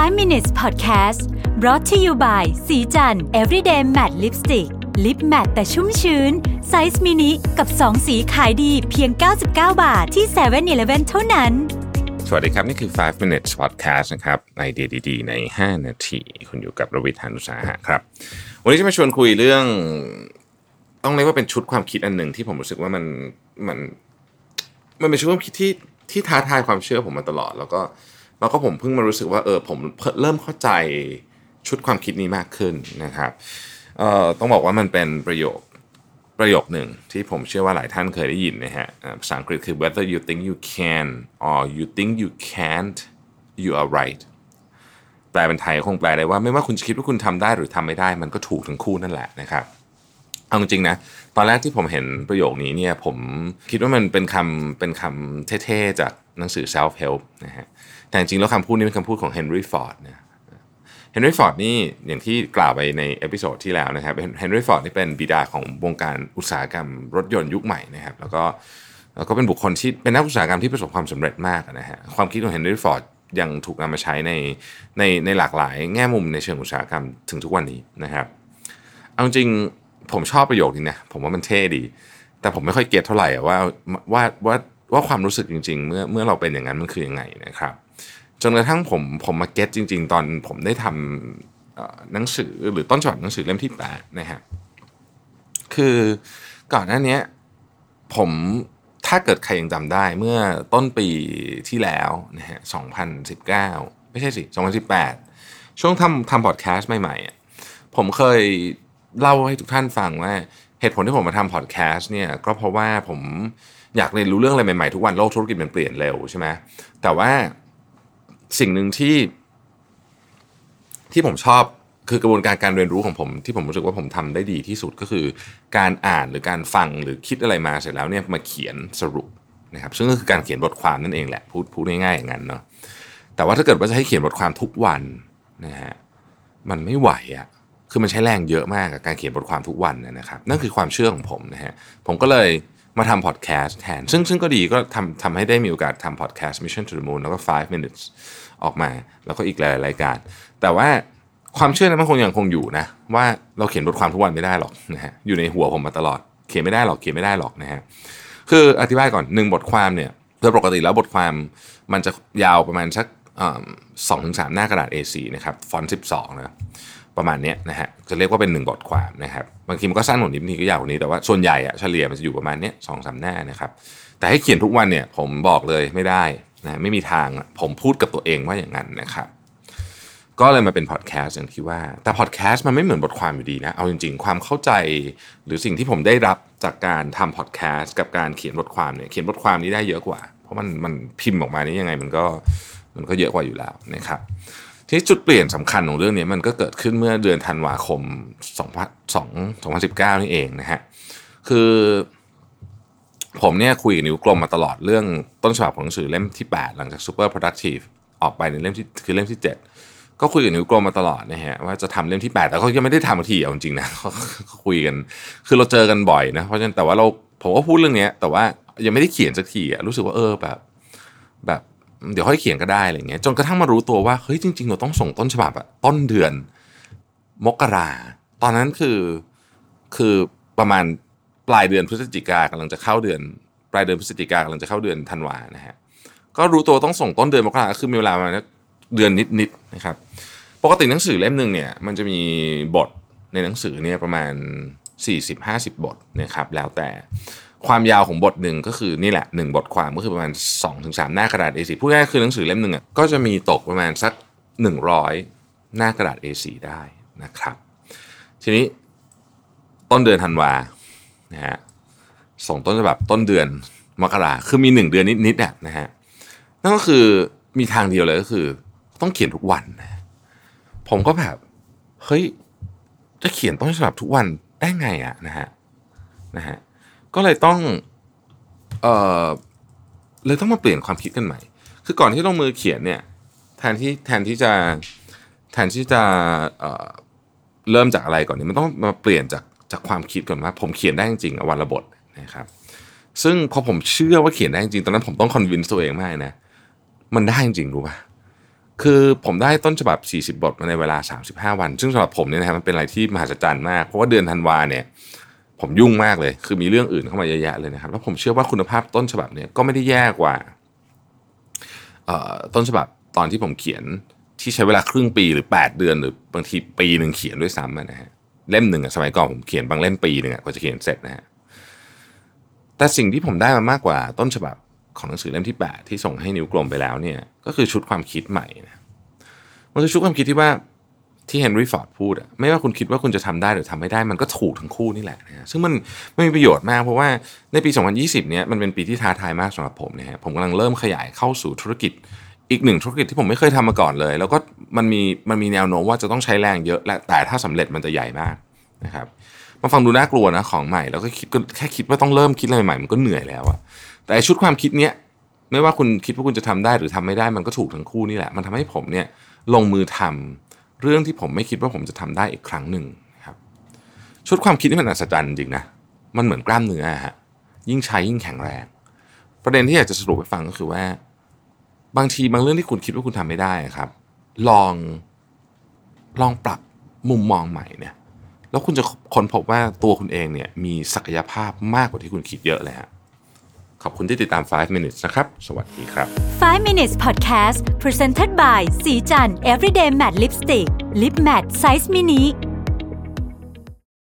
5 minutes podcast brought to you by สีจัน everyday matte lipstick lip matte แต่ชุ่มชื้น ไซส์มินิกับ 2 สีขายดีเพียง 99 บาทที่7 e เ e ่ e อเท่านั้น สวัสดีครับ นี่คือ 5 minutes podcast นะครับไอเดียดีๆ ใน 5 นาที คุณอยู่กับรวิศ หาญอุตสาหะครับ วันนี้จะมาชวนคุยเรื่อง ต้องเรียกว่าเป็นชุดความคิดอันหนึ่งที่ผมรู้สึกว่ามันมัน มันเป็นชุดความคิดที่ที่ท้าทายความเชื่อผมมาตลอด แล้วก็ แล้วก็ผมเพิ่งมารู้สึกว่าเออผมเริ่มเข้าใจชุดความคิดนี้มากขึ้นนะครับเอ่อต้องบอกว่ามันเป็นประโยคประโยคหนึ่งที่ผมเชื่อว่าหลายท่านเคยได้ยินนะฮะภาษาอังกฤษคือ whether you think you can or you think you can't you are right แปลเป็นไทยคงแปลได้ว่าไม่ว่าคุณจะคิดว่าคุณทำได้หรือทำไม่ได้ มันก็ถูกทั้งคู่นั่นแหละนะครับ เอาจริงๆนะตอนแรกที่ผมเห็นประโยคนี้เนี่ยผมคิดว่ามันเป็นคำเป็นคำเท่ๆจากหนังสือ self help นะฮะแต่จริงๆแล้วคำพูดนี้เป็นคำพูดของเฮนรี่ฟอร์ดนะเฮนรี่ฟอร์ดนี่อย่างที่กล่าวไปใน episode ที่แล้วนะครับเฮนรี่ฟอร์ดนี่เป็นบิดาของวงการอุตสาหกรรมรถยนต์ยุคใหม่นะครับ แล้วก็แล้วก็เป็นบุคคลที่เป็นนักอุตสาหกรรมที่ประสบความสำเร็จมากนะฮะความคิดของเฮนรี่ฟอร์ดยังถูกนำมาใช้ในในในหลากหลายแง่มุมในเชิงอุตสาหกรรมถึงทุกวันนี้นะครับ เอาจริง ผมชอบประโยคนี้นะผมว่ามันเท่ดี แต่ผมไม่ค่อยเก็ตเท่าไหร่ว่าว่าว่าว่าความรู้สึกจริง ๆ เมื่อเมื่อเราเป็นอย่างนั้นมันคือยังไงนะครับจนกระทั่งผมผมมาเก็ตจริง ๆ ตอนผมได้ทำหนังสือหรือต้นฉบับหนังสือเล่มที่8นะฮะคือก่อนหน้านี้ผมถ้าเกิดใครยังจำได้เมื่อต้นปีที่แล้วนะฮะ2019 ไม่ใช่สิ 2018 ช่วงทำทำพอดแคสต์ใหม่ๆผมเคย เล่าให้ทุกท่านฟังว่าเหตุผลที่ผมมาทำพอดแคสต์เนี่ยก็เพราะว่าผมอยากเรียนรู้เรื่องอะไรใหม่ๆทุกวันโลกธุรกิจมันเปลี่ยนเร็วใช่ไหมแต่ว่าสิ่งหนึ่งที่ ที่ผมชอบคือกระบวนการการเรียนรู้ของผม ที่ผมรู้สึกว่าผมทำได้ดีที่สุดก็คือ การอ่านหรือการฟังหรือคิดอะไรมาเสร็จแล้วเนี่ยมาเขียนสรุปนะครับซึ่งก็คือการเขียนบทความนั่นเองแหละพูดพูดง่ายๆอย่างนั้นเนาะแต่ว่าถ้าเกิดว่าจะให้เขียนบทความทุกวันนะฮะมันไม่ไหวอะ่ะ คือมันใช้แรงเยอะมากกับการเขียนบทความทุกวันนะครับนั่นคือความเชื่อของผมนะฮะผมก็เลยมาทำพอดแคสต์แทน ซึ่งซึ่งก็ดีก็ทำทำให้ได้มีโอกาสทำพอดแคสต์ Mission to the Moon แล้วก็ 5 minutes ออกมา แล้วก็อีกหลายรายการ แต่ว่าความเชื่อนั้นมันคงยังคงอยู่นะ ว่าเราเขียนบทความทุกวันไม่ได้หรอกนะฮะอยู่ในหัวผมมาตลอด เขียนไม่ได้หรอกเขียนไม่ได้หรอกนะฮะคืออธิบายก่อนหนึ่งบทความเนี่ยโดยปกติแล้วบทความมันจะยาวประมาณสักสองถึงสามหน้ากระดาษ A4 นะครับฟอนต์สิบสองนะ ประมาณนี้นะฮะจะเรียกว่าเป็น1บทความนะครับบางทีมันก็สั้นกว่านี้บางทีก็ยาวกว่านี้แต่ว่าส่วนใหญ่อะเฉลี่ยมันจะอยู่ประมาณนี้สองสามหน้านะครับแต่ให้เขียนทุกวันเนี่ยผมบอกเลยไม่ได้นะไม่มีทางผมพูดกับตัวเองว่าอย่างนั้นนะครับก็เลยมาเป็นพอดแคสต์อย่างที่ว่า แต่พอดแคสต์มันไม่เหมือนบทความอยู่ดีนะ เอาจริงๆ ความเข้าใจหรือสิ่งที่ผมได้รับจากการทำพอดแคสต์กับการเขียนบทความเนี่ยเขียนบทความนี้ได้เยอะกว่า เพราะมันมันพิมพ์ออกมานี้ยังไงมันก็มันก็เยอะกว่าอยู่แล้วนะครับ ที่จุดเปลี่ยนสำคัญของเรื่องนี้มันก็เกิดขึ้นเมื่อเดือนธันวาคม2019 นี่เองนะฮะ คือผมเนี่ยคุยกับนิ้วกลมมาตลอดเรื่องต้นฉบับของหนังสือเล่มที่ 8 หลังจาก Super Productive ออกไปในเล่มที่คือเล่มที่ 7 ก็คุยกับนิ้วกลมมาตลอดนะฮะว่าจะทำเล่มที่ 8 แต่เขายังไม่ได้ทำทีเอาจริงนะเขาคุยกัน คือเราเจอกันบ่อยนะเพราะฉะนั้นแต่ว่าเราผมก็พูดเรื่องนี้แต่ว่ายังไม่ได้เขียนสักทีอะรู้สึกว่าเออแบบ แบบ เดี๋ยวค่อยเขียนก็ได้อะไรเงี้ยจนกระทั่งมารู้ตัวว่าเฮ้ยจริง ๆ เราต้องส่งต้นฉบับอะต้นเดือน มกราตอนนั้นคือคือประมาณปลายเดือนพฤศจิกากำลังจะเข้าเดือน ปลายเดือนพฤศจิกากำลังจะเข้าเดือนธันวานะฮะก็รู้ตัวต้องส่งต้นเดือนมกราคือมีเวลาประมาณเดือนนิดๆนะครับ ปกติหนังสือเล่มหนึ่งเนี่ยมันจะมีบทในหนังสือเนี่ยประมาณ 40-50 บทนะครับแล้วแต่ ความยาวของบทหนึ่งก็คือนี่แหละหนึ่งบทความก็คือประมาณ2-3หน้ากระดาษ A4 พูดง่ายคือหนังสือเล่มหนึ่งอะก็จะมีตกประมาณสัก 100 หน้ากระดาษ A4 ได้นะครับ ทีนี้ต้นเดือนธันวานะฮะส่งต้นฉบับต้นเดือนมกราคือมีหนึ่งเดือนนิดๆอะนะฮะนั่นก็คือมีทางเดียวเลยก็คือ ต้องเขียนทุกวันนะผมก็แบบเฮ้ยจะเขียนต้นฉบับทุกวันได้ไงอะนะฮะนะฮะ ก็เลยต้องเอ่อเลยต้องมาเปลี่ยนความคิดกันใหม่ คือก่อนที่ลงมือเขียนเนี่ยแทนที่แทนที่จะแทนที่จะเอ่อเริ่มจากอะไรก่อนเนี่ยมันต้องมาเปลี่ยนจากจากความคิดก่อนว่าผมเขียนได้จริงๆวันละบทนะครับ ซึ่งพอผมเชื่อว่าเขียนได้จริงตอนนั้นผมต้องคอนวินตัวเองมากนะมันได้จริงรู้ป่ะคือผมได้ต้นฉบับ 40 บทมาในเวลา 35 วัน ซึ่งสำหรับผมเนี่ยนะครับมันเป็นอะไรที่มหัศจรรย์มาก เพราะว่าเดือนธันวาเนี่ย ผมยุ่งมากเลย คือมีเรื่องอื่นเข้ามาเยอะแยะเลยนะครับ แล้วผมเชื่อว่าคุณภาพต้นฉบับเนี่ยก็ไม่ได้แย่กว่าต้นฉบับตอนที่ผมเขียนที่ใช้เวลาครึ่งปีหรือ 8 เดือน หรือบางทีปีหนึ่งเขียนด้วยซ้ำนะฮะเล่มหนึ่งสมัยก่อนผมเขียนบางเล่มปีหนึ่งกว่าจะเขียนเสร็จนะฮะแต่สิ่งที่ผมได้มามากกว่าต้นฉบับของหนังสือเล่มที่ 8 ที่ส่งให้นิ้วกลมไปแล้วเนี่ยก็คือชุดความคิดใหม่นะมันคือชุดความคิดที่ว่า ที่เฮนรี่ฟอร์ดพูดอะไม่ว่าคุณคิดว่าคุณจะทำได้หรือทำไม่ได้มันก็ถูกทั้งคู่นี่แหละนะซึ่งมันไม่มีประโยชน์มากเพราะว่าในปี 2020 เนี่ยมันเป็นปีที่ท้าทายมากสำหรับผมนะฮะผมกำลังเริ่มขยายเข้าสู่ธุรกิจอีกหนึ่งธุรกิจที่ผมไม่เคยทำมาก่อนเลย แล้วก็มันมีมันมีแนวโน้มว่าจะต้องใช้แรงเยอะและแต่ถ้าสำเร็จมันจะใหญ่มากนะครับมาฟังดูน่ากลัวนะของใหม่แล้วก็คิดก็แค่คิดว่าต้องเริ่มคิดอะไรใหม่มันก็เหนื่อยแล้วอะแต่ชุดความคิดเนี้ยไม่ว่าคุณคิดว่าคุณจะทำได้หรือทำไม่ได้มันก็ถูกทั้งคู่นี่แหละ มันทำให้ผมเนี่ยลงมือทำ เรื่องที่ผมไม่คิดว่าผมจะทำได้อีกครั้งหนึ่งครับ ชุดความคิดนี่มันอัศจรรย์จริงนะมันเหมือนกล้ามเนื้อฮะยิ่งใช้ยิ่งแข็งแรง ประเด็นที่อยากจะสรุปให้ฟังก็คือว่า บางทีบางเรื่องที่คุณคิดว่าคุณทำไม่ได้ครับ ลองลองปรับมุมมองใหม่เนี่ย แล้วคุณจะค้นพบว่าตัวคุณเองเนี่ยมีศักยภาพมากกว่าที่คุณคิดเยอะเลยฮะ ขอบคุณที่ติดตาม 5 minutes นะครับ สวัสดีครับ 5 minutes podcast presented by สีจัน everyday matte lipstick lip matte size mini